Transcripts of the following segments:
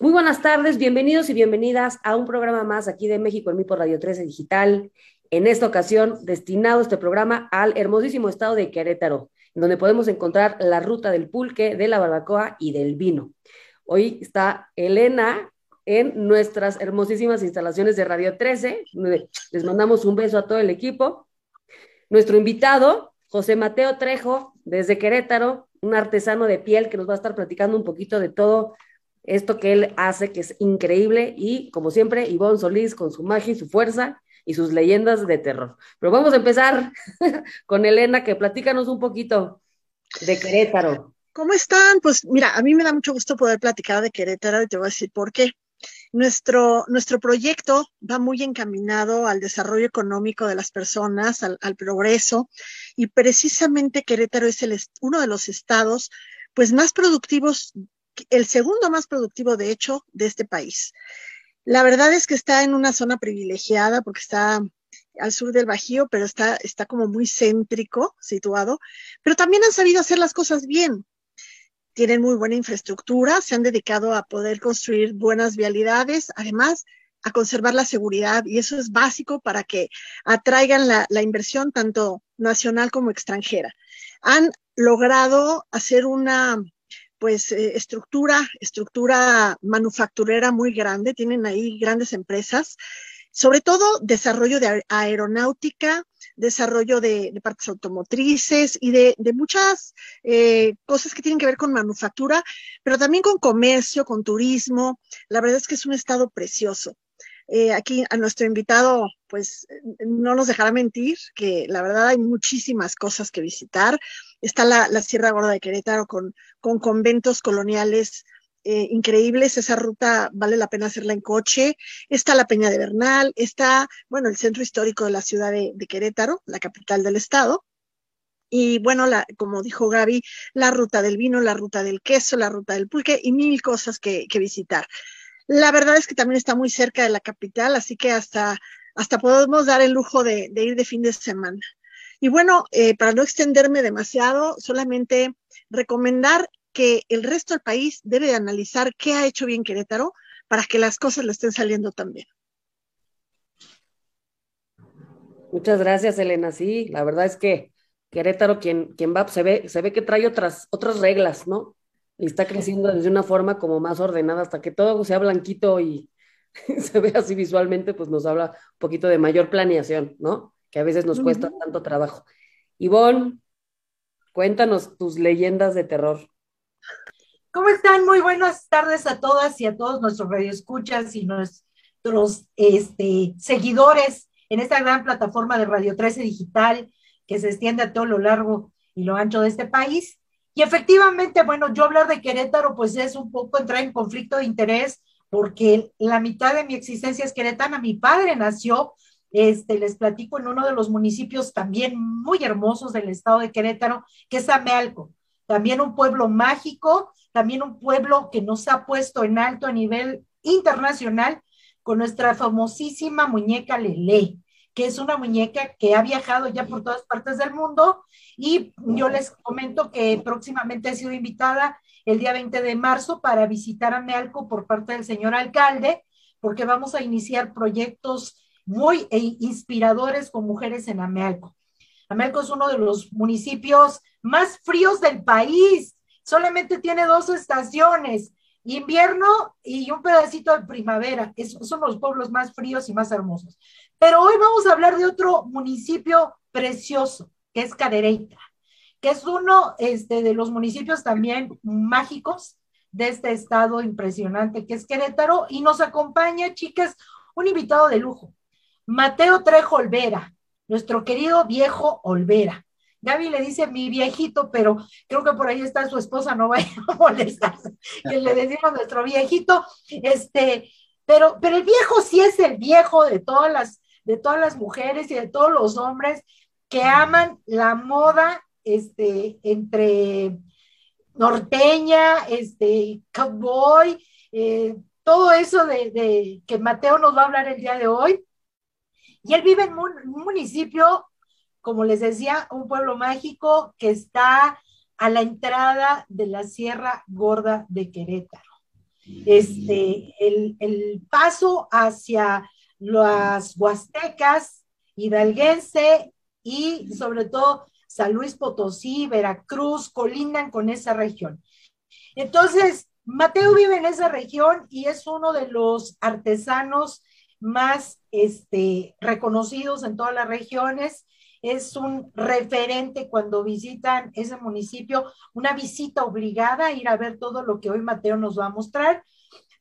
Muy buenas tardes, bienvenidos y bienvenidas a un programa más aquí de México en mí por Radio 13 Digital. En esta ocasión, destinado este programa al hermosísimo estado de Querétaro, donde podemos encontrar la ruta del pulque, de la barbacoa y del vino. Hoy está Elena en nuestras hermosísimas instalaciones de Radio 13. Les mandamos un beso a todo el equipo. Nuestro invitado, José Mateo Trejo, desde Querétaro, un artesano de piel que nos va a estar platicando un poquito de todo esto que él hace, que es increíble. Y como siempre, Ivonne Solís con su magia y su fuerza y sus leyendas de terror. Pero vamos a empezar con Elena, que platícanos un poquito de Querétaro. ¿Cómo están? Pues mira, a mí me da mucho gusto poder platicar de Querétaro y te voy a decir por qué. Nuestro, nuestro proyecto va muy encaminado al desarrollo económico de las personas, al, progreso, y precisamente Querétaro es el, uno de los estados pues más productivos, el segundo más productivo de hecho de este país. La verdad es que está en una zona privilegiada porque está al sur del Bajío, pero está, está como muy céntrico situado, pero también han sabido hacer las cosas bien tienen muy buena infraestructura, se han dedicado a poder construir buenas vialidades, además a conservar la seguridad y eso es básico para que atraigan la, inversión tanto nacional como extranjera. Han logrado hacer una pues eh, estructura, estructura manufacturera muy grande, tienen ahí grandes empresas sobre todo desarrollo de aeronáutica, desarrollo de, partes automotrices y de, muchas eh, cosas que tienen que ver con manufactura, pero también con comercio, con turismo. La verdad es que es un estado precioso. Eh, aquí a nuestro invitado, pues no nos dejará mentir que la verdad hay muchísimas cosas que visitar. Está la, Sierra Gorda de Querétaro con, con conventos coloniales eh, increíbles. Esa ruta vale la pena hacerla en coche. Está la Peña de Bernal, está, bueno, el centro histórico de la ciudad de, Querétaro, la capital del estado. Y bueno, la, como dijo Gaby, la ruta del vino, la ruta del queso, la ruta del pulque y mil cosas que, visitar. La verdad es que también está muy cerca de la capital, así que hasta, hasta podemos dar el lujo de, ir de fin de semana. Y bueno, eh, para no extenderme demasiado, solamente recomendar que el resto del país debe analizar qué ha hecho bien Querétaro para que las cosas le estén saliendo también. Muchas gracias, Elena. Sí, la verdad es que Querétaro, quien, quien va, se ve, se ve que trae otras, otras reglas, ¿no? Y está creciendo desde una forma como más ordenada, hasta que todo sea blanquito y se ve así visualmente, pues nos habla un poquito de mayor planeación, ¿no? Que a veces nos cuesta tanto trabajo. Ivonne, cuéntanos tus leyendas de terror. ¿Cómo están? Muy buenas tardes a todas y a todos nuestros radioescuchas y nuestros este, seguidores en esta gran plataforma de Radio 13 Digital que se extiende a todo lo largo y lo ancho de este país. Y efectivamente, bueno, yo hablar de Querétaro, pues es un poco entrar en conflicto de interés, porque la mitad de mi existencia es queretana. Mi padre nació, este, les platico, en uno de los municipios también muy hermosos del estado de Querétaro, que es Amealco. También un pueblo mágico, también un pueblo que nos ha puesto en alto a nivel internacional con nuestra famosísima muñeca Lele, que es una muñeca que ha viajado ya por todas partes del mundo y yo les comento que próximamente ha sido invitada el día 20 de marzo para visitar a Mealco por parte del señor alcalde, porque vamos a iniciar proyectos muy e inspiradores con mujeres en Amealco. Amealco es uno de los municipios más fríos del país solamente tiene dos estaciones, invierno y un pedacito de primavera. Esos son los pueblos más fríos y más hermosos. Pero hoy vamos a hablar de otro municipio precioso, que es Cadereyta, que es uno este, de los municipios también mágicos de este estado impresionante que es Querétaro. Y nos acompaña, chicas, un invitado de lujo, Mateo Trejo Olvera, nuestro querido viejo Olvera. Gaby le dice mi viejito, pero creo que por ahí está su esposa, no vaya a molestarse, que le decimos nuestro viejito, este, pero, pero el viejo sí es el viejo de todas las, de todas las mujeres y de todos los hombres que aman la moda, este, entre norteña, este, cowboy, eh, todo eso de, de, que Mateo nos va a hablar el día de hoy. Y él vive en un municipio como les decía, un pueblo mágico que está a la entrada de la Sierra Gorda de Querétaro. este, el, el paso hacia las huastecas, hidalguense y sobre todo San Luis Potosí, Veracruz, colindan con esa región. Entonces, Mateo vive en esa región y es uno de los artesanos más este, reconocidos en todas las regiones. Es un referente cuando visitan ese municipio, una visita obligada a ir a ver todo lo que hoy Mateo nos va a mostrar.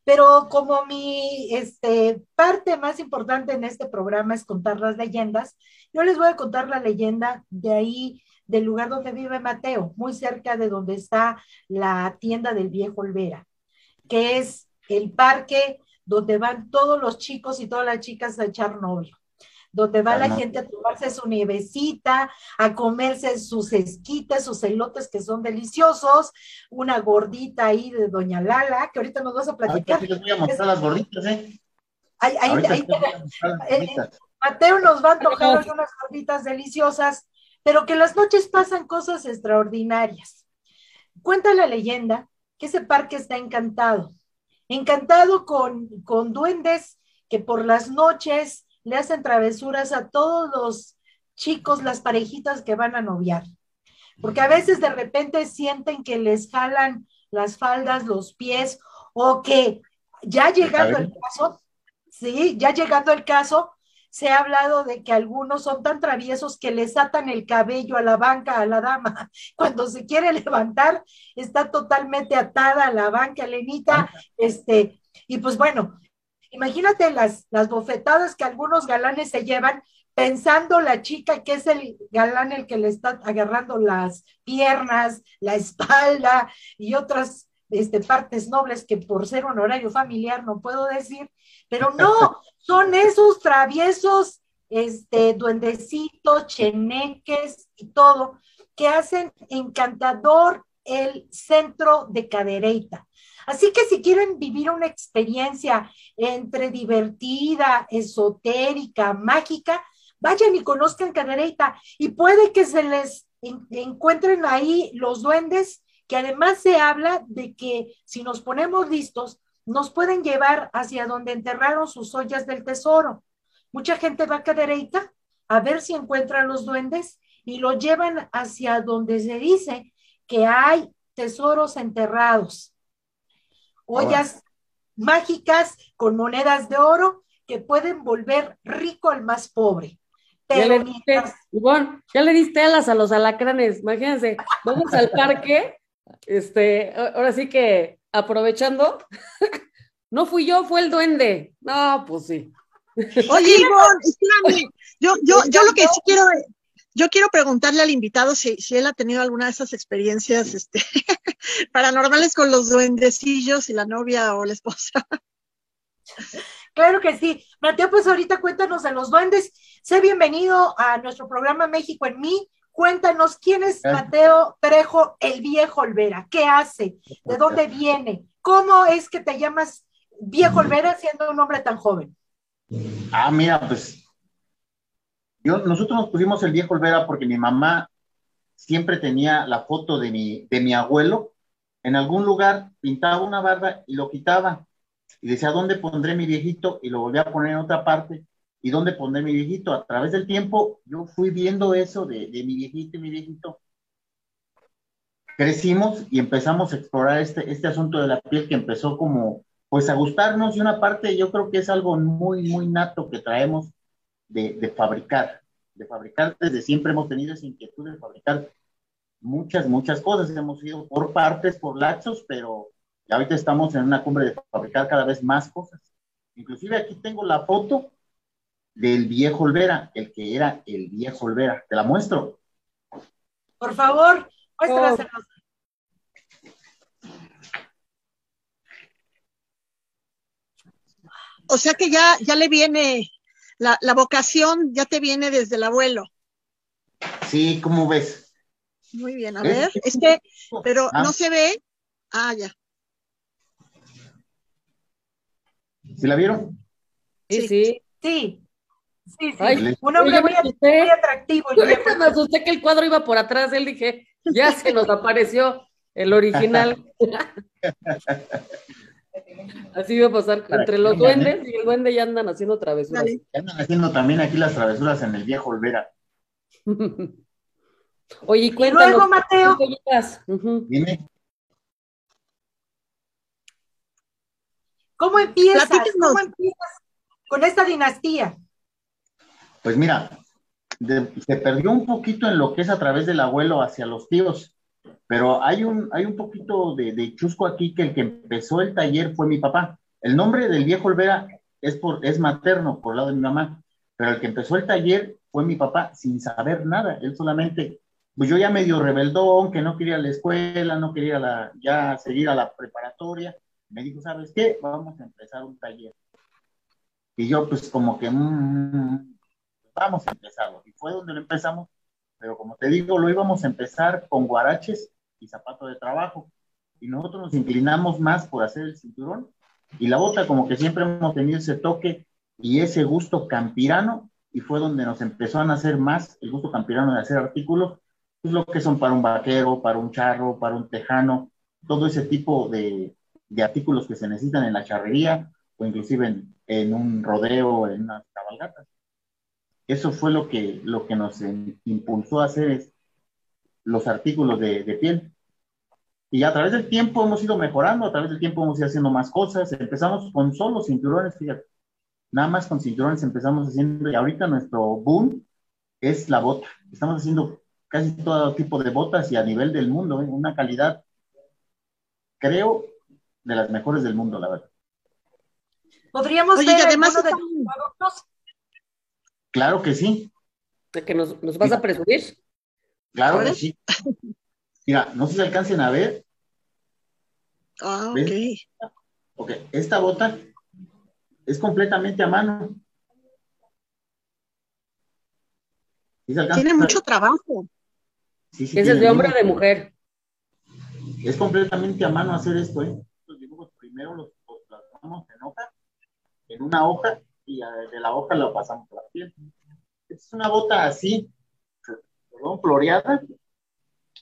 Pero como mi este, parte más importante en este programa es contar las leyendas, yo les voy a contar la leyenda de ahí, del lugar donde vive Mateo, muy cerca de donde está la tienda del viejo Olvera, que es el parque donde van todos los chicos y todas las chicas a echar novio donde va la gente a tomarse su nievecita, a comerse sus esquites, sus elotes que son deliciosos, una gordita ahí de Doña Lala, que ahorita nos vas a platicar. Ahorita voy a mostrar las gorditas, ¿eh? Ahí, ahí, ahí, eh, Mateo nos va a antojar unas gorditas deliciosas, pero que las noches pasan cosas extraordinarias. Cuenta la leyenda que ese parque está encantado, encantado con, con duendes que por las noches le hacen travesuras a todos los chicos, las parejitas que van a noviar. Porque a veces de repente sienten que les jalan las faldas, los pies, o que ya llegando el caso, sí, ya llegando el caso, se ha hablado de que algunos son tan traviesos que les atan el cabello a la banca, a la dama. Cuando se quiere levantar, está totalmente atada a la banca, Lenita, este, y pues bueno, Imagínate las, las bofetadas que algunos galanes se llevan pensando la chica que es el galán el que le está agarrando las piernas, la espalda y otras este, partes nobles que por ser un horario familiar no puedo decir, pero no, son esos traviesos, este, duendecitos, cheneques y todo, que hacen encantador el centro de Cadereyta. Así que si quieren vivir una experiencia entre divertida, esotérica, mágica, vayan y conozcan Cadereyta y puede que se les encuentren ahí los duendes, que además se habla de que si nos ponemos listos, nos pueden llevar hacia donde enterraron sus ollas del tesoro. Mucha gente va a Cadereyta a ver si encuentran los duendes y lo llevan hacia donde se dice que hay tesoros enterrados ollas mágicas con monedas de oro que pueden volver rico al más pobre. ya le diste, ya le diste alas a los alacranes, imagínense, vamos al parque, este, ahora sí que aprovechando, no fui yo, fue el duende. No, pues sí. Oye, Ivonne, yo, yo, yo lo que sí quiero, yo quiero preguntarle al invitado si, si él ha tenido alguna de esas experiencias este, paranormales con los duendecillos y la novia o la esposa. Claro que sí. Mateo, pues ahorita cuéntanos de los duendes. Sé bienvenido a nuestro programa México en mí. Cuéntanos quién es Mateo Trejo, el viejo Olvera. ¿Qué hace? ¿De dónde viene? ¿Cómo es que te llamas viejo Olvera siendo un hombre tan joven? Ah, mira, pues nosotros nos pusimos el viejo Olvera porque mi mamá siempre tenía la foto de mi, de mi abuelo. En algún lugar pintaba una barra y lo quitaba. Y decía, ¿dónde pondré mi viejito? Y lo volví a poner en otra parte. ¿Y dónde pondré mi viejito? A través del tiempo yo fui viendo eso de, de mi viejito y mi viejito. Crecimos y empezamos a explorar este, este asunto de la piel que empezó como, pues a gustarnos y una parte yo creo que es algo muy, muy nato que traemos de, fabricar, de fabricar. Desde siempre hemos tenido esa inquietud de fabricar muchas, muchas cosas. Hemos ido por partes, por lapsos, pero ahorita estamos en una cumbre de fabricar cada vez más cosas. Inclusive aquí tengo la foto del viejo Olvera, el que era el viejo Olvera. Te la muestro. Por favor, muéstraselos. O sea que ya, ya le viene la, la vocación ya te viene desde el abuelo. Sí, ¿cómo ves? Muy bien, a ver, es que, pero ah. no se ve. Ah, ya. ¿Sí la vieron? Sí, sí. Sí. Sí, sí. un hombre muy, atractivo. Yo me asusté que el cuadro iba por atrás. Él dije, ya se nos apareció el original. Así va a pasar entre los duendes y el duende ya andan haciendo travesuras. Ya andan haciendo también aquí las travesuras en el viejo Olvera. Oye, y cuéntanos. luego, Mateo. Dime. ¿Cómo empiezas? ¿Cómo empiezas con esta dinastía? Pues mira, se perdió un poquito en lo que es a través del abuelo hacia los tíos, pero hay un, hay un poquito de, chusco aquí que el que empezó el taller fue mi papá. El nombre del viejo Olvera es, por, es materno por el lado de mi mamá, pero el que empezó el taller fue mi papá sin saber nada. Él solamente, pues yo ya medio rebeldón, que no quería la escuela, no quería la, ya seguir a la preparatoria, me dijo, ¿sabes qué? Vamos a empezar un taller. Y yo pues como que, mmm, vamos a empezarlo. Y fue donde lo empezamos, pero como te digo, lo íbamos a empezar con guaraches y zapato de trabajo. Y nosotros nos inclinamos más por hacer el cinturón y la bota, como que siempre hemos tenido ese toque y ese gusto campirano, y fue donde nos empezó a nacer más el gusto campirano de hacer artículos, pues lo que son para un vaquero, para un charro, para un tejano, todo ese tipo de, de artículos que se necesitan en la charrería o inclusive en, un rodeo, en unas cabalgatas. Eso fue lo que, lo que nos impulsó a hacer los artículos de, piel. Y a través del tiempo hemos ido mejorando, a través del tiempo hemos ido haciendo más cosas. Empezamos con solo cinturones, fíjate. Nada más con cinturones empezamos haciendo, y ahorita nuestro boom es la bota. Estamos haciendo casi todo tipo de botas y a nivel del mundo, ¿eh? una calidad, creo, de las mejores del mundo, la verdad. ¿Podríamos ver además de productos? Claro que sí. ¿De que nos, vas a presumir? Claro que sí. Mira, no sé si alcancen a ver. Ah, ok. Ok, esta bota es completamente a mano. Tiene mucho trabajo. Sí, ¿Es de hombre o de mujer? Es completamente a mano hacer esto, ¿eh? primero los, plasmamos en hoja, en una hoja, y de la hoja lo pasamos a la piel. Es una bota así, perdón, floreada,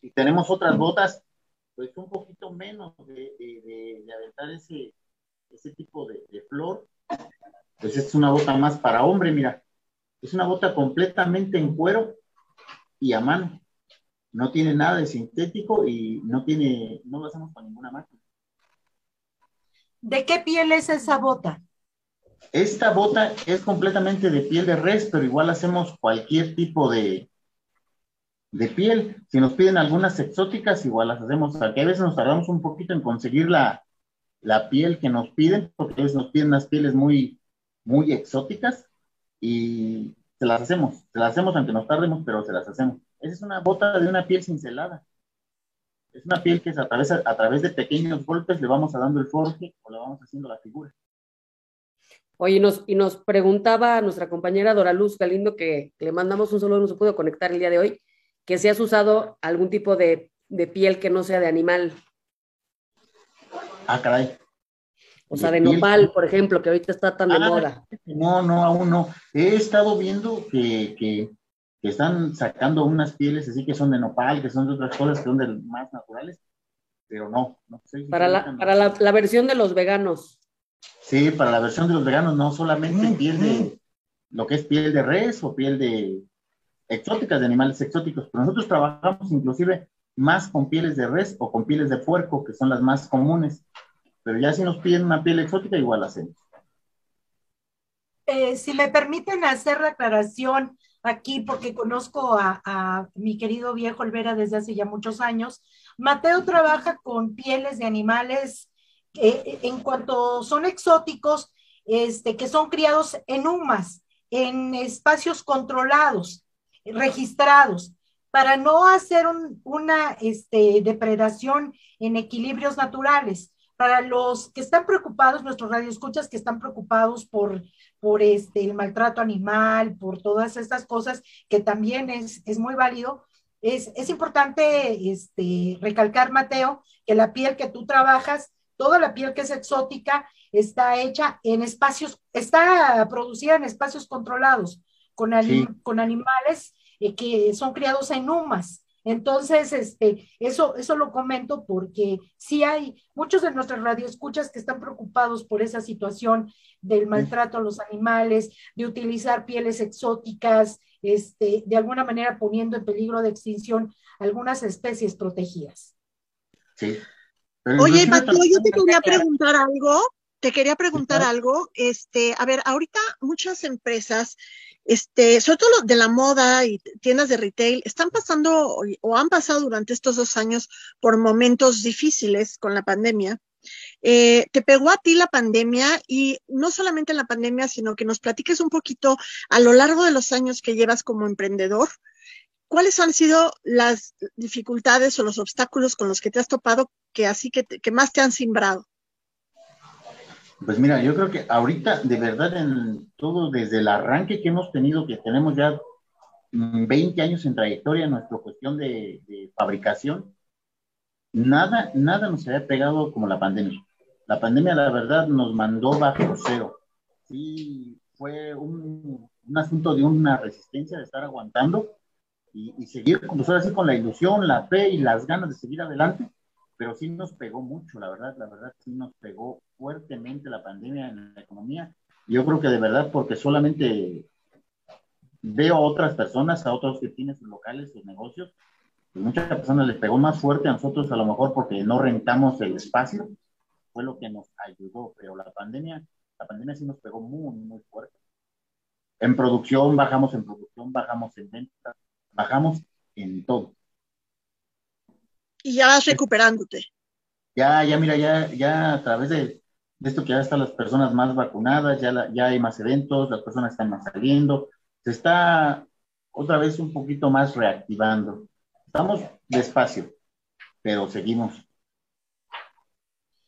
y tenemos otras botas, pues un poquito menos de, de, de, aventar ese, ese tipo de, de flor. Pues es una bota más para hombre, mira. Es una bota completamente en cuero y a mano. No tiene nada de sintético y no tiene, no lo hacemos con ninguna máquina. ¿De qué piel es esa bota? Esta bota es completamente de piel de res, pero igual hacemos cualquier tipo de, de piel. Si nos piden algunas exóticas, igual las hacemos. Aquí a veces nos tardamos un poquito en conseguir la, piel que nos piden, porque a veces nos piden unas pieles muy, muy exóticas y se las hacemos. Se las hacemos aunque nos tardemos, pero se las hacemos. Esa es una bota de una piel cincelada. Es una piel que es a través, a través de pequeños golpes le vamos dando el forje o le vamos haciendo la figura. Oye, nos, y nos preguntaba nuestra compañera Dora Luz Galindo, que, le mandamos un saludo, no se pudo conectar el día de hoy, que si has usado algún tipo de, piel que no sea de animal. Ah, caray. O sea, de, nopal, por ejemplo, que ahorita está tan de ah, moda. No, no, aún no. He estado viendo que que están sacando unas pieles así que son de nopal, que son de otras cosas que son de más naturales, pero no. no sé para la, para la, versión de los veganos. Sí, para la versión de los veganos, no solamente piel de lo que es piel de res o piel de exóticas, de animales exóticos, pero nosotros trabajamos inclusive más con pieles de res o con pieles de puerco, que son las más comunes, pero ya si nos piden una piel exótica, igual hacemos. Eh, si me permiten hacer la aclaración, aquí porque conozco a, mi querido viejo Olvera desde hace ya muchos años. Mateo trabaja con pieles de animales que en cuanto son exóticos, este, que son criados en humas, en espacios controlados, registrados, para no hacer una este, depredación en equilibrios naturales. Para los que están preocupados, nuestros radioescuchas que están preocupados por por este, el maltrato animal, por todas estas cosas, que también es, es muy válido. Es, es importante este, recalcar, Mateo, que la piel que tú trabajas, toda la piel que es exótica, está hecha en espacios, está producida en espacios controlados, con, con animales eh, que son criados en humas. Entonces, este, eso, eso lo comento porque sí hay muchos de nuestros radioescuchas que están preocupados por esa situación del maltrato a los animales, de utilizar pieles exóticas, este, de alguna manera poniendo en peligro de extinción algunas especies protegidas. Sí. Oye, Mateo, yo te quería preguntar algo, te quería preguntar algo, este, a ver, ahorita muchas empresas este, sobre todo de la moda y tiendas de retail, están pasando o han pasado durante estos dos años por momentos difíciles con la pandemia. Eh, te pegó a ti la pandemia y no solamente la pandemia, sino que nos platiques un poquito a lo largo de los años que llevas como emprendedor, ¿cuáles han sido las dificultades o los obstáculos con los que te has topado que así que, que más te han simbrado? Pues mira, yo creo que ahorita, de verdad, en todo, desde el arranque que hemos tenido, que tenemos ya 20 años en trayectoria en nuestra cuestión de, fabricación, nada, nada nos había pegado como la pandemia. La pandemia, la verdad, nos mandó bajo cero. Sí, fue un, asunto de una resistencia de estar aguantando y, y seguir, pues ahora sí, con la ilusión, la fe y las ganas de seguir adelante pero sí nos pegó mucho, la verdad, la verdad sí nos pegó fuertemente la pandemia en la economía. Yo creo que de verdad, porque solamente veo a otras personas, a otros que tienen sus locales, sus negocios, pues muchas personas les pegó más fuerte a nosotros, a lo mejor porque no rentamos el espacio, fue lo que nos ayudó, pero la pandemia, la pandemia sí nos pegó muy, muy fuerte. En producción, bajamos en producción, bajamos en ventas, bajamos en todo y ya vas recuperándote. Ya, ya, mira, ya, ya a través de, esto que ya están las personas más vacunadas, ya, ya hay más eventos, las personas están más saliendo, se está otra vez un poquito más reactivando. Estamos despacio, pero seguimos.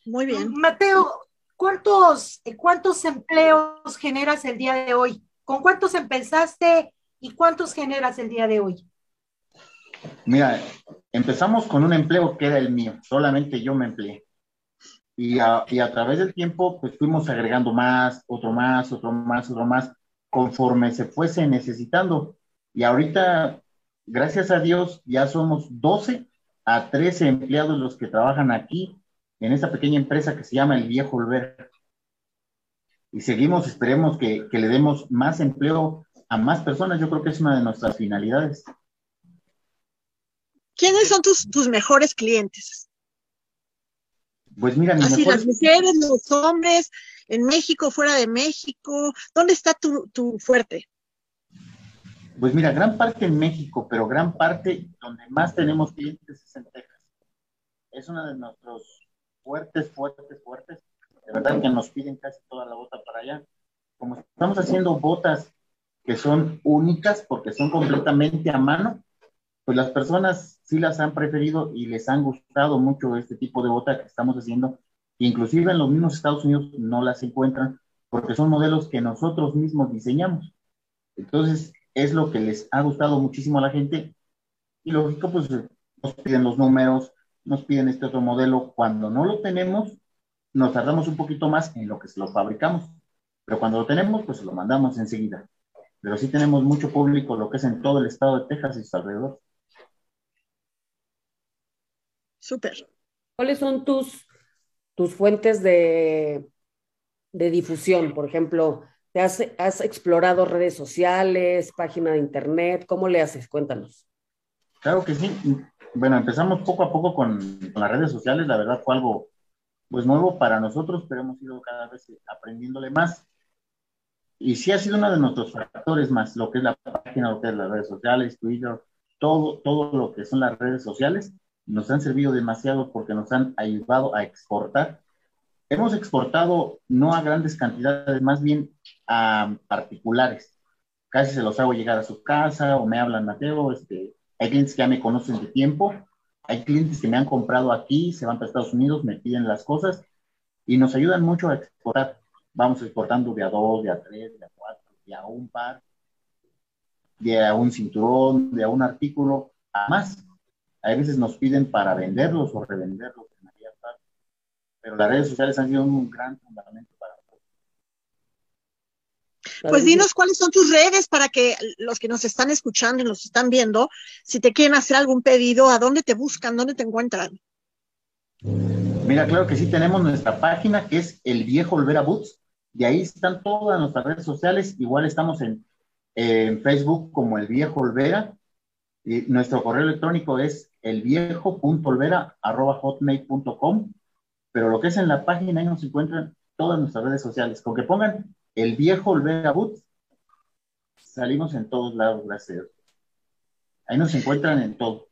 Muy bien. Mateo, ¿cuántos, ¿cuántos empleos generas el día de hoy? ¿Con cuántos empezaste y cuántos generas el día de hoy? Mira, empezamos con un empleo que era el mío, solamente yo me empleé. Y a, través del tiempo, pues fuimos agregando más, otro más, otro más, otro más, conforme se fuese necesitando. Y ahorita, gracias a Dios, ya somos 12 a 13 empleados los que trabajan aquí en esta pequeña empresa que se llama El Viejo Volver. Y seguimos, esperemos que le demos más empleo a más personas. Yo creo que es una de nuestras finalidades. ¿Quiénes son tus, tus mejores clientes? Pues mira, Así, las mujeres, los hombres, en México, fuera de México, ¿dónde está tu, tu fuerte? Pues mira, gran parte en México, pero gran parte donde más tenemos clientes es en Texas. Es uno de nuestros fuertes, fuertes, fuertes. De verdad que nos piden casi toda la bota para allá. Como estamos haciendo botas que son únicas porque son completamente a mano, pues las personas sí las han preferido y les han gustado mucho este tipo de bota que estamos haciendo. Inclusive en los mismos Estados Unidos no las encuentran porque son modelos que nosotros mismos diseñamos. Entonces, es lo que les ha gustado muchísimo a la gente. Y lógico, pues nos piden los números, nos piden este otro modelo. Cuando no lo tenemos, nos tardamos un poquito más en lo que se lo fabricamos. Pero cuando lo tenemos, pues lo mandamos enseguida. Pero sí tenemos mucho público, lo que es en todo el estado de Texas y sus alrededores. Súper. ¿Cuáles son tus, tus fuentes de, de difusión? Por ejemplo, ¿te has, has, explorado redes sociales, página de internet? ¿Cómo le haces? Cuéntanos. Claro que sí. Bueno, empezamos poco a poco con, con las redes sociales. La verdad fue algo pues nuevo para nosotros, pero hemos ido cada vez aprendiéndole más. Y sí ha sido uno de nuestros factores más, lo que es la página, lo que es las redes sociales, Twitter, todo, todo lo que son las redes sociales nos han servido demasiado porque nos han ayudado a exportar. Hemos exportado no a grandes cantidades, más bien a particulares. Casi se los hago llegar a su casa o me hablan, Mateo, este, hay clientes que ya me conocen de tiempo, hay clientes que me han comprado aquí, se van para Estados Unidos, me piden las cosas y nos ayudan mucho a exportar. Vamos exportando de a dos, de a tres, de a cuatro, de a un par, de a un cinturón, de a un artículo, a más a veces nos piden para venderlos o revenderlos en parte, pero las redes sociales han sido un gran fundamento para Pues dinos cuáles son tus redes para que los que nos están escuchando y nos están viendo, si te quieren hacer algún pedido, ¿a dónde te buscan? ¿Dónde te encuentran? Mira, claro que sí, tenemos nuestra página que es El Viejo Olvera Boots. Y ahí están todas nuestras redes sociales. Igual estamos en, en Facebook como El Viejo Olvera. Y nuestro correo electrónico es elviejo.olvera.hotmail.com. Pero lo que es en la página, ahí nos encuentran todas nuestras redes sociales. Con que pongan El Viejo Olvera Boots, salimos en todos lados, gracias. Ahí nos encuentran en todo.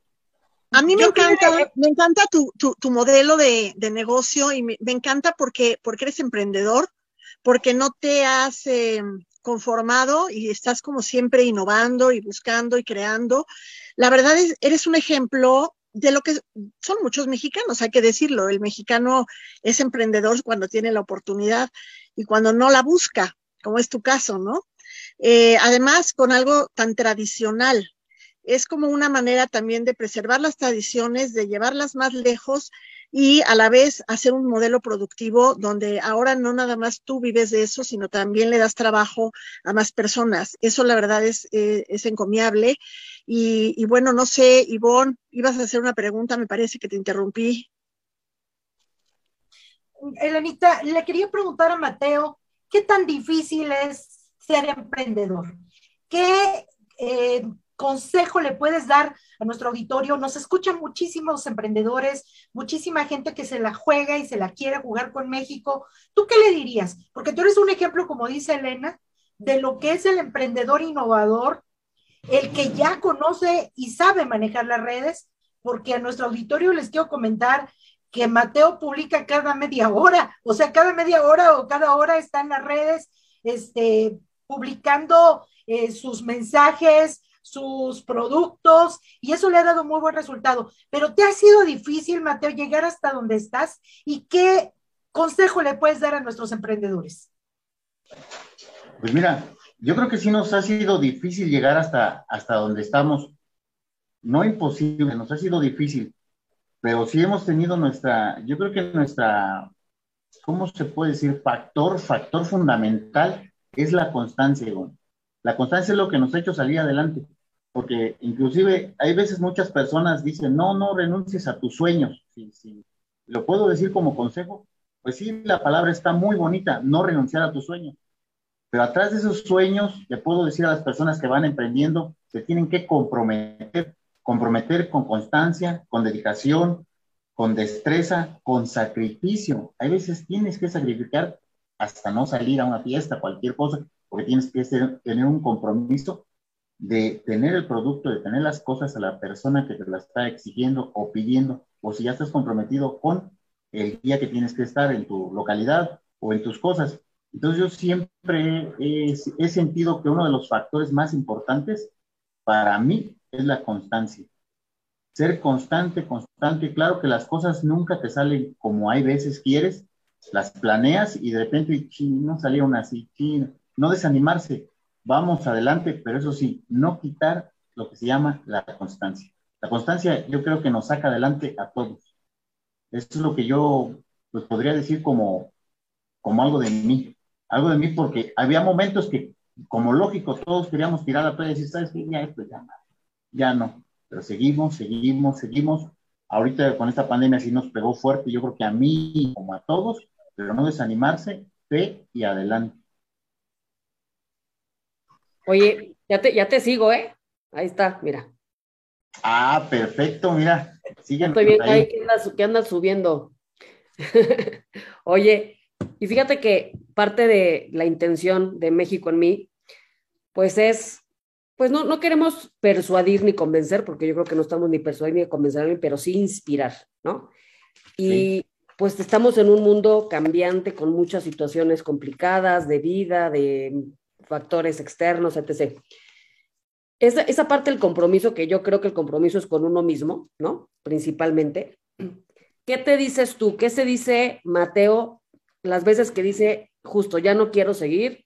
A mí me encanta, me encanta tu, tu, modelo de, de, negocio y me, me, encanta porque, porque eres emprendedor, porque no te has eh, conformado y estás como siempre innovando y buscando y creando. La verdad es, eres un ejemplo de lo que son muchos mexicanos, hay que decirlo. El mexicano es emprendedor cuando tiene la oportunidad y cuando no la busca, como es tu caso, ¿no? Eh, además, con algo tan tradicional, es como una manera también de preservar las tradiciones, de llevarlas más lejos y a la vez hacer un modelo productivo donde ahora no nada más tú vives de eso, sino también le das trabajo a más personas. Eso la verdad es, eh, es encomiable. Y, bueno, no sé, Ivonne, ibas a hacer una pregunta, me parece que te interrumpí. Elenita, le quería preguntar a Mateo, ¿qué tan difícil es ser emprendedor? ¿Qué eh, consejo le puedes dar a nuestro auditorio? Nos escuchan muchísimos emprendedores, muchísima gente que se la juega y se la quiere jugar con México. ¿Tú qué le dirías? Porque tú eres un ejemplo, como dice Elena, de lo que es el emprendedor innovador, el que ya conoce y sabe manejar las redes, porque a nuestro auditorio les quiero comentar que Mateo publica cada media hora, o sea, cada media hora o cada hora está en las redes, este, publicando eh, sus mensajes, sus productos y eso le ha dado muy buen resultado. Pero te ha sido difícil, Mateo, llegar hasta donde estás y qué consejo le puedes dar a nuestros emprendedores. Pues mira, yo creo que sí nos ha sido difícil llegar hasta, hasta donde estamos. No imposible, nos ha sido difícil, pero sí hemos tenido nuestra, yo creo que nuestra, ¿cómo se puede decir? Factor, factor fundamental es la constancia, La constancia es lo que nos ha hecho salir adelante porque inclusive hay veces muchas personas dicen, no, no renuncies a tus sueños. Lo puedo decir como consejo, pues sí, la palabra está muy bonita, no renunciar a tus sueños. Pero atrás de esos sueños, le puedo decir a las personas que van emprendiendo, se tienen que comprometer, comprometer con constancia, con dedicación, con destreza, con sacrificio. Hay veces tienes que sacrificar hasta no salir a una fiesta, cualquier cosa, porque tienes que tener un compromiso de tener el producto, de tener las cosas a la persona que te la está exigiendo o pidiendo, o si ya estás comprometido con el día que tienes que estar en tu localidad o en tus cosas. Entonces yo siempre he, he sentido que uno de los factores más importantes para mí es la constancia. Ser constante, constante. Claro que las cosas nunca te salen como hay veces quieres, las planeas y de repente no salieron así. No desanimarse, vamos adelante, pero eso sí, no quitar lo que se llama la constancia. La constancia yo creo que nos saca adelante a todos. Eso es lo que yo pues, podría decir como, como algo de mí. Algo de mí porque había momentos que, como lógico, todos queríamos tirar la toalla y decir, ¿sabes qué? Ya esto ya, ya no. Pero seguimos, seguimos, seguimos. Ahorita con esta pandemia sí nos pegó fuerte, yo creo que a mí como a todos, pero no desanimarse, fe y adelante. Oye, ya te, ya te sigo, ¿eh? Ahí está, mira. Ah, perfecto, mira. Siguen Estoy bien, ahí. ¿Qué, andas, subiendo? Oye, y fíjate que parte de la intención de México en mí, pues es, pues no, no queremos persuadir ni convencer, porque yo creo que no estamos ni persuadir ni convencer, pero sí inspirar, ¿no? Y pues estamos en un mundo cambiante con muchas situaciones complicadas de vida, de factores externos, etc. Esa, esa parte del compromiso, que yo creo que el compromiso es con uno mismo, ¿no? Principalmente. ¿Qué te dices tú? ¿Qué se dice Mateo las veces que dice, justo, ya no quiero seguir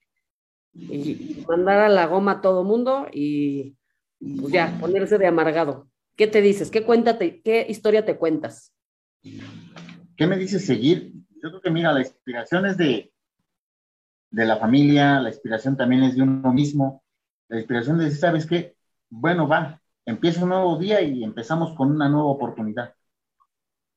y mandar a la goma a todo mundo y pues ya, ponerse de amargado? ¿Qué te dices? ¿Qué, cuéntate, qué historia te cuentas? ¿Qué me dices seguir? Yo creo que, mira, la inspiración es de, de la familia, la inspiración también es de uno mismo, la inspiración de decir, ¿sabes qué? Bueno, va, empieza un nuevo día y empezamos con una nueva oportunidad.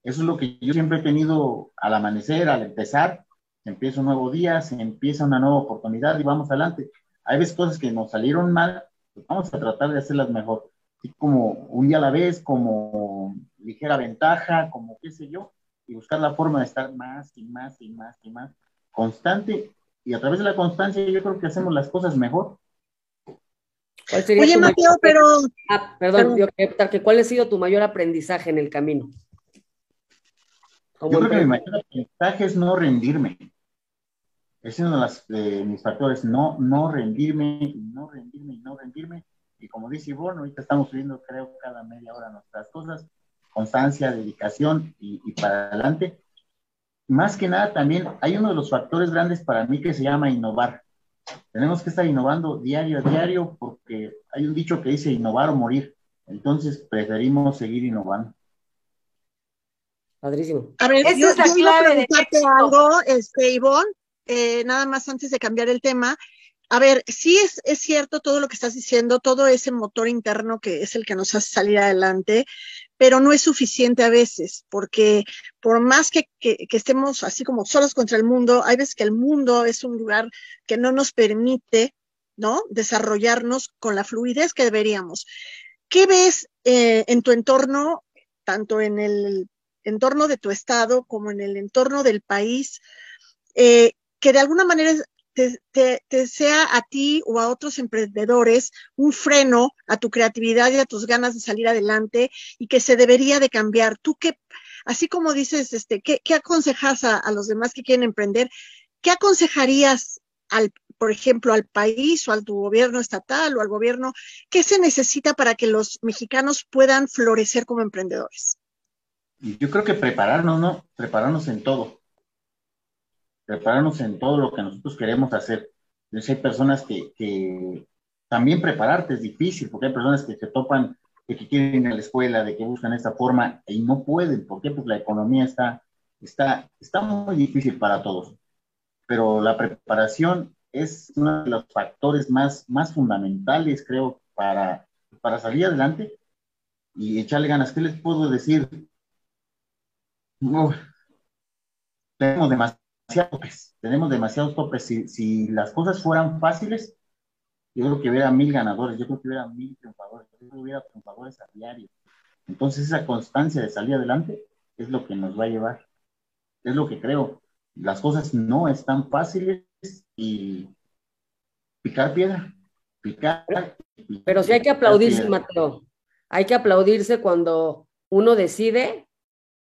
Eso es lo que yo siempre he tenido al amanecer, al empezar, se empieza un nuevo día, se empieza una nueva oportunidad y vamos adelante. Hay veces cosas que nos salieron mal, pues vamos a tratar de hacerlas mejor. Así como un día a la vez, como ligera ventaja, como qué sé yo, y buscar la forma de estar más y más y más y más constante. Y a través de la constancia yo creo que hacemos las cosas mejor. Oye, Mateo, pero... Ah, perdón, yo quería que ¿cuál ha sido tu mayor aprendizaje en el camino? Yo creo que mi mayor aprendizaje es no rendirme. Es uno de, mis factores, no, no rendirme, no rendirme, y no rendirme. Y como dice Ivonne, ahorita estamos subiendo, creo, cada media hora nuestras cosas, constancia, dedicación y, y para adelante. Más que nada, también hay uno de los factores grandes para mí que se llama innovar. Tenemos que estar innovando diario a diario porque hay un dicho que dice innovar o morir. Entonces preferimos seguir innovando. Padrísimo. A ver, Esa es la clave de algo, este, Ivonne, eh, nada más antes de cambiar el tema. A ver, sí es, es cierto todo lo que estás diciendo, todo ese motor interno que es el que nos hace salir adelante, pero no es suficiente a veces, porque por más que, que, estemos así como solos contra el mundo, hay veces que el mundo es un lugar que no nos permite, ¿no? Desarrollarnos con la fluidez que deberíamos. ¿Qué ves eh, en tu entorno, tanto en el entorno de tu estado como en el entorno del país, eh, que de alguna manera te, sea a ti o a otros emprendedores un freno a tu creatividad y a tus ganas de salir adelante y que se debería de cambiar. Tú qué, así como dices, este, ¿qué, qué aconsejas a, a, los demás que quieren emprender? ¿Qué aconsejarías al, por ejemplo, al país o al tu gobierno estatal o al gobierno? ¿Qué se necesita para que los mexicanos puedan florecer como emprendedores? yo creo que prepararnos, ¿no? Prepararnos en todo. Prepararnos en todo lo que nosotros queremos hacer. Entonces hay personas que, también prepararte es difícil, porque hay personas que se topan de que quieren ir a la escuela, de que buscan esta forma y no pueden. ¿Por qué? Porque la economía está, está, está muy difícil para todos. Pero la preparación es uno de los factores más, más fundamentales, creo, para, para salir adelante y echarle ganas. ¿Qué les puedo decir? tenemos demasiados topes, tenemos demasiados topes. Si, si, las cosas fueran fáciles, yo creo que hubiera mil ganadores, yo creo que hubiera mil triunfadores, yo creo que hubiera triunfadores a diario. Entonces esa constancia de salir adelante es lo que nos va a llevar. Es lo que creo. Las cosas no están fáciles y picar piedra, picar. Pero sí hay que aplaudirse, Mateo. Hay que aplaudirse cuando uno decide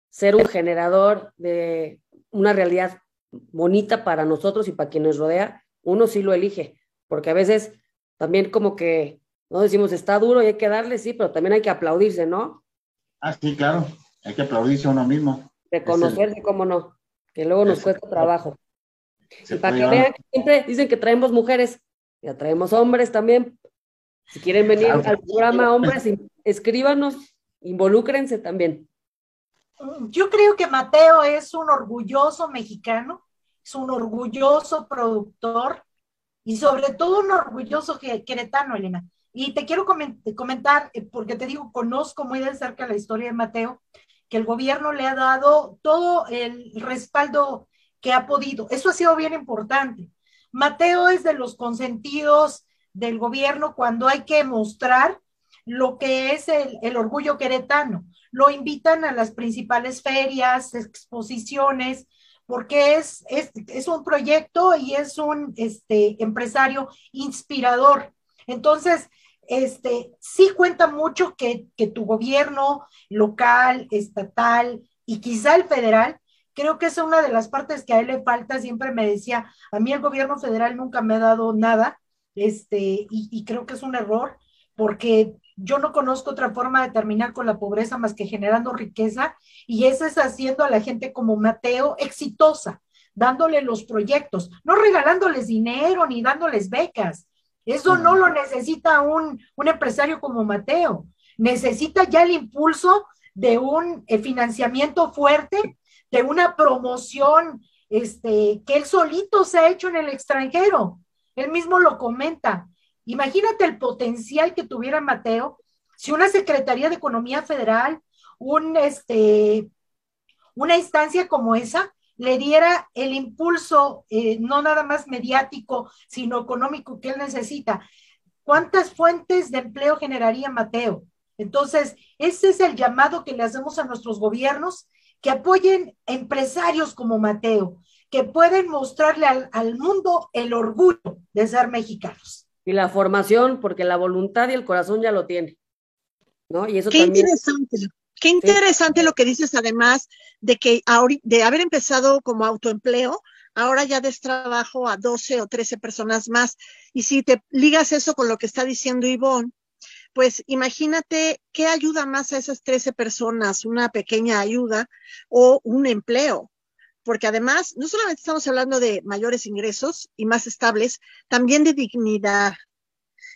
ser un generador de una realidad bonita para nosotros y para quienes rodea, uno sí lo elige, porque a veces también como que no decimos está duro y hay que darle, sí, pero también hay que aplaudirse, ¿no? Ah, sí, claro, hay que aplaudirse a uno mismo. Reconocerse, el... cómo no, que luego nos cuesta trabajo. y para que vean que siempre dicen que traemos mujeres, ya traemos hombres también. Si quieren venir al programa hombres, escríbanos, involúcrense también yo creo que Mateo es un orgulloso mexicano, es un orgulloso productor y sobre todo un orgulloso queretano, Elena. Y te quiero comentar, eh, porque te digo, conozco muy de cerca la historia de Mateo, que el gobierno le ha dado todo el respaldo que ha podido. Eso ha sido bien importante. Mateo es de los consentidos del gobierno cuando hay que mostrar lo que es el, el orgullo queretano lo invitan a las principales ferias, exposiciones, porque es, es, es un proyecto y es un este, empresario inspirador. Entonces, este, sí cuenta mucho que, que tu gobierno local, estatal y quizá el federal creo que es una de las partes que a él le falta. Siempre me decía, a mí el gobierno federal nunca me ha dado nada, este, y, y, creo que es un error, porque yo no conozco otra forma de terminar con la pobreza más que generando riqueza y esa es haciendo a la gente como Mateo exitosa, dándole los proyectos, no regalándoles dinero ni dándoles becas. Eso no lo necesita un, un empresario como Mateo. Necesita ya el impulso de un eh, financiamiento fuerte, de una promoción este, que él solito se ha hecho en el extranjero. Él mismo lo comenta. Imagínate el potencial que tuviera Mateo si una Secretaría de Economía Federal, un, este, una instancia como esa, le diera el impulso, eh, no nada más mediático, sino económico que él necesita. ¿Cuántas fuentes de empleo generaría Mateo? Entonces, ese es el llamado que le hacemos a nuestros gobiernos, que apoyen empresarios como Mateo, que pueden mostrarle al, mundo el orgullo de ser mexicanos. Y la formación, porque la voluntad y el corazón ya lo tiene. ¿no? Y eso Qué interesante. Qué interesante lo que dices, además de que de haber empezado como autoempleo, ahora ya des trabajo a 12 o 13 personas más. Y si te ligas eso con lo que está diciendo Ivonne, pues imagínate qué ayuda más a esas 13 personas, una pequeña ayuda o un empleo. Porque además, no solamente estamos hablando de mayores ingresos y más estables, también de dignidad.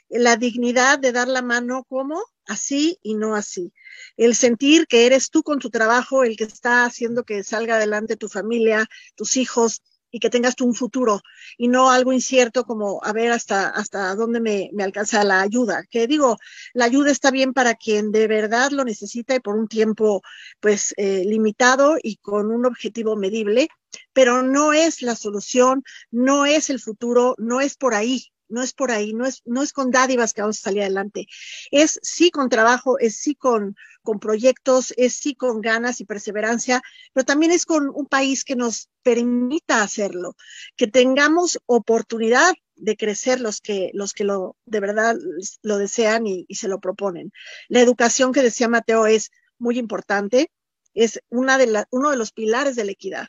La dignidad de dar la mano como así y no así. El sentir que eres tú con tu trabajo el que está haciendo que salga adelante tu familia, tus hijos, y que tengas tú un futuro y no algo incierto como a ver hasta, hasta dónde me, me, alcanza la ayuda. Que digo, la ayuda está bien para quien de verdad lo necesita y por un tiempo pues eh, limitado y con un objetivo medible, pero no es la solución, no es el futuro, no es por ahí no es por ahí, no es, no es con dádivas que vamos a salir adelante. Es sí con trabajo, es sí con, con proyectos, es sí con ganas y perseverancia, pero también es con un país que nos permita hacerlo, que tengamos oportunidad de crecer los que, los que lo, de verdad lo desean y, se lo proponen. La educación que decía Mateo es muy importante, es una de uno de los pilares de la equidad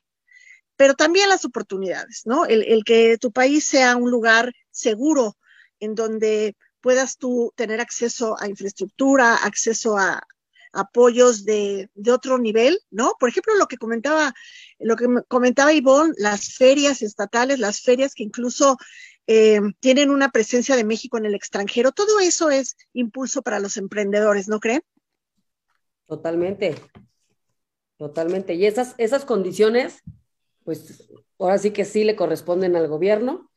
pero también las oportunidades, ¿no? El, el, que tu país sea un lugar seguro en donde puedas tú tener acceso a infraestructura, acceso a apoyos de, de, otro nivel, ¿no? Por ejemplo, lo que comentaba, lo que comentaba Ivonne, las ferias estatales, las ferias que incluso eh, tienen una presencia de México en el extranjero, todo eso es impulso para los emprendedores, ¿no creen? Totalmente, totalmente. Y esas, esas condiciones pues ahora sí que sí le corresponden al gobierno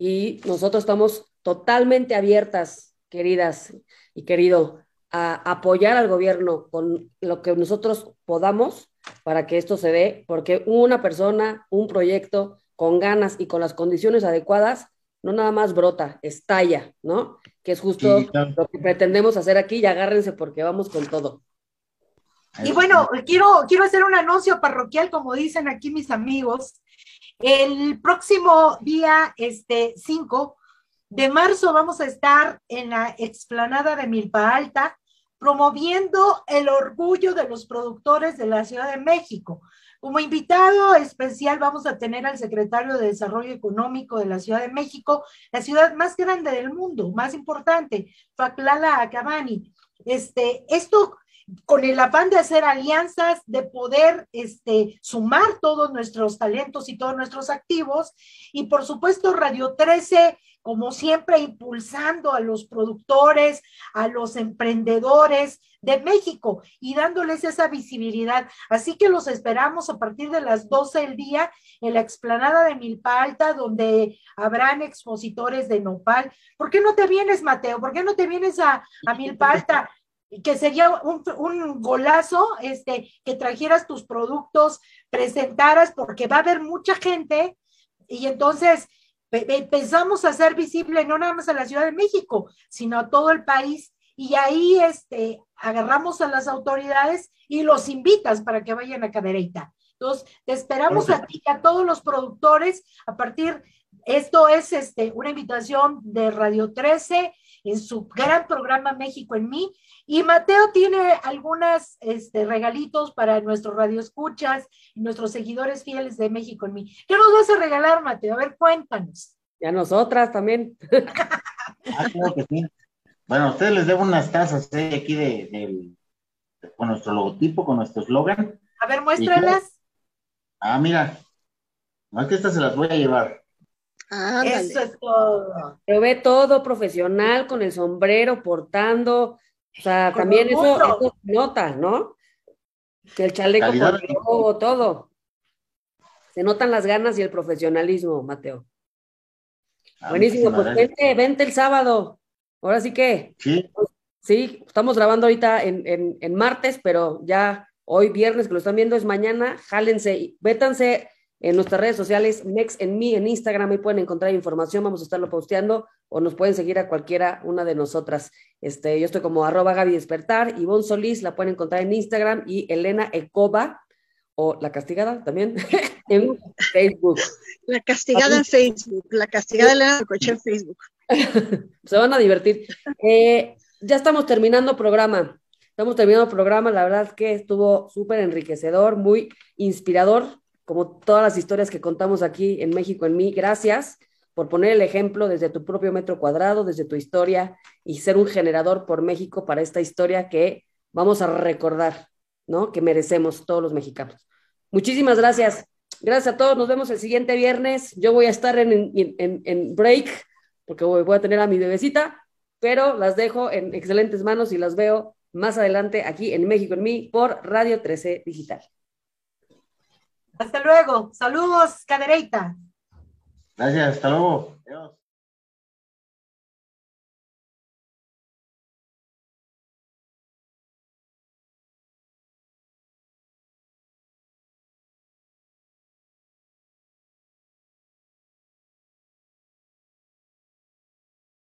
y nosotros estamos totalmente abiertas, queridas y querido, a apoyar al gobierno con lo que nosotros podamos para que esto se dé, porque una persona, un proyecto con ganas y con las condiciones adecuadas, no nada más brota, estalla, ¿no? Que es justo lo que pretendemos hacer aquí y agárrense porque vamos con todo. Y bueno, quiero, quiero hacer un anuncio parroquial, como dicen aquí mis amigos. El próximo día este, 5 de marzo vamos a estar en la explanada de Milpa Alta promoviendo el orgullo de los productores de la Ciudad de México. Como invitado especial vamos a tener al secretario de Desarrollo Económico de la Ciudad de México, la ciudad más grande del mundo, más importante, Faclala Acabani. Este, esto con el afán de hacer alianzas, de poder este, sumar todos nuestros talentos y todos nuestros activos. Y por supuesto, Radio 13, como siempre, impulsando a los productores, a los emprendedores de México y dándoles esa visibilidad. Así que los esperamos a partir de las 12 del día en la explanada de Milpa Alta, donde habrán expositores de Nopal. ¿Por qué no te vienes, Mateo? ¿Por qué no te vienes a, a Milpa Alta? Que sería un, un, golazo este, que trajeras tus productos, presentaras, porque va a haber mucha gente y entonces empezamos a ser visible no nada más a la Ciudad de México, sino a todo el país. Y ahí este, agarramos a las autoridades y los invitas para que vayan a Cadereyta. Entonces, te esperamos a ti, a todos los productores, a partir, esto es este, una invitación de Radio 13 en su gran programa México en mí, y Mateo tiene algunos este, regalitos para nuestros radioescuchas y nuestros seguidores fieles de México en mí. ¿Qué nos vas a regalar, Mateo? A ver, cuéntanos. Y a nosotras también. ah, creo que sí. Bueno, a ustedes les debo unas tazas ¿eh? aquí de, con nuestro logotipo, con nuestro eslogan. A ver, muéstralas. Ah, mira. No es que estas se las voy a llevar. Ah, Eso es todo. Pero ve todo profesional, con el sombrero, portando, o sea, también eso, eso, nota, ¿no? Que el chaleco con todo. Se notan las ganas y el profesionalismo, Mateo. Ah, Buenísimo, pues vente, vente el sábado. Ahora sí que. Sí. Sí, estamos grabando ahorita en, en, martes, pero ya hoy viernes que lo están viendo es mañana. Jálense, vétanse en nuestras redes sociales, Next en mí, en Instagram, ahí pueden encontrar información, vamos a estarlo posteando, o nos pueden seguir a cualquiera una de nosotras. Este, yo estoy como arroba Gaby Despertar, Ivonne Solís la pueden encontrar en Instagram y Elena Ecoba, o La Castigada también, en Facebook. La Castigada en Facebook, La Castigada Elena Coche en Facebook. Se van a divertir. Eh, ya estamos terminando programa. Estamos terminando programa, la verdad es que estuvo súper enriquecedor, muy inspirador como todas las historias que contamos aquí en México en mí. Gracias por poner el ejemplo desde tu propio metro cuadrado, desde tu historia y ser un generador por México para esta historia que vamos a recordar, ¿no? Que merecemos todos los mexicanos. Muchísimas gracias. Gracias a todos. Nos vemos el siguiente viernes. Yo voy a estar en, en break porque voy a tener a mi bebecita, pero las dejo en excelentes manos y las veo más adelante aquí en México en mí por Radio 13 Digital. Hasta luego. Saludos, Cadereita. Gracias, hasta luego.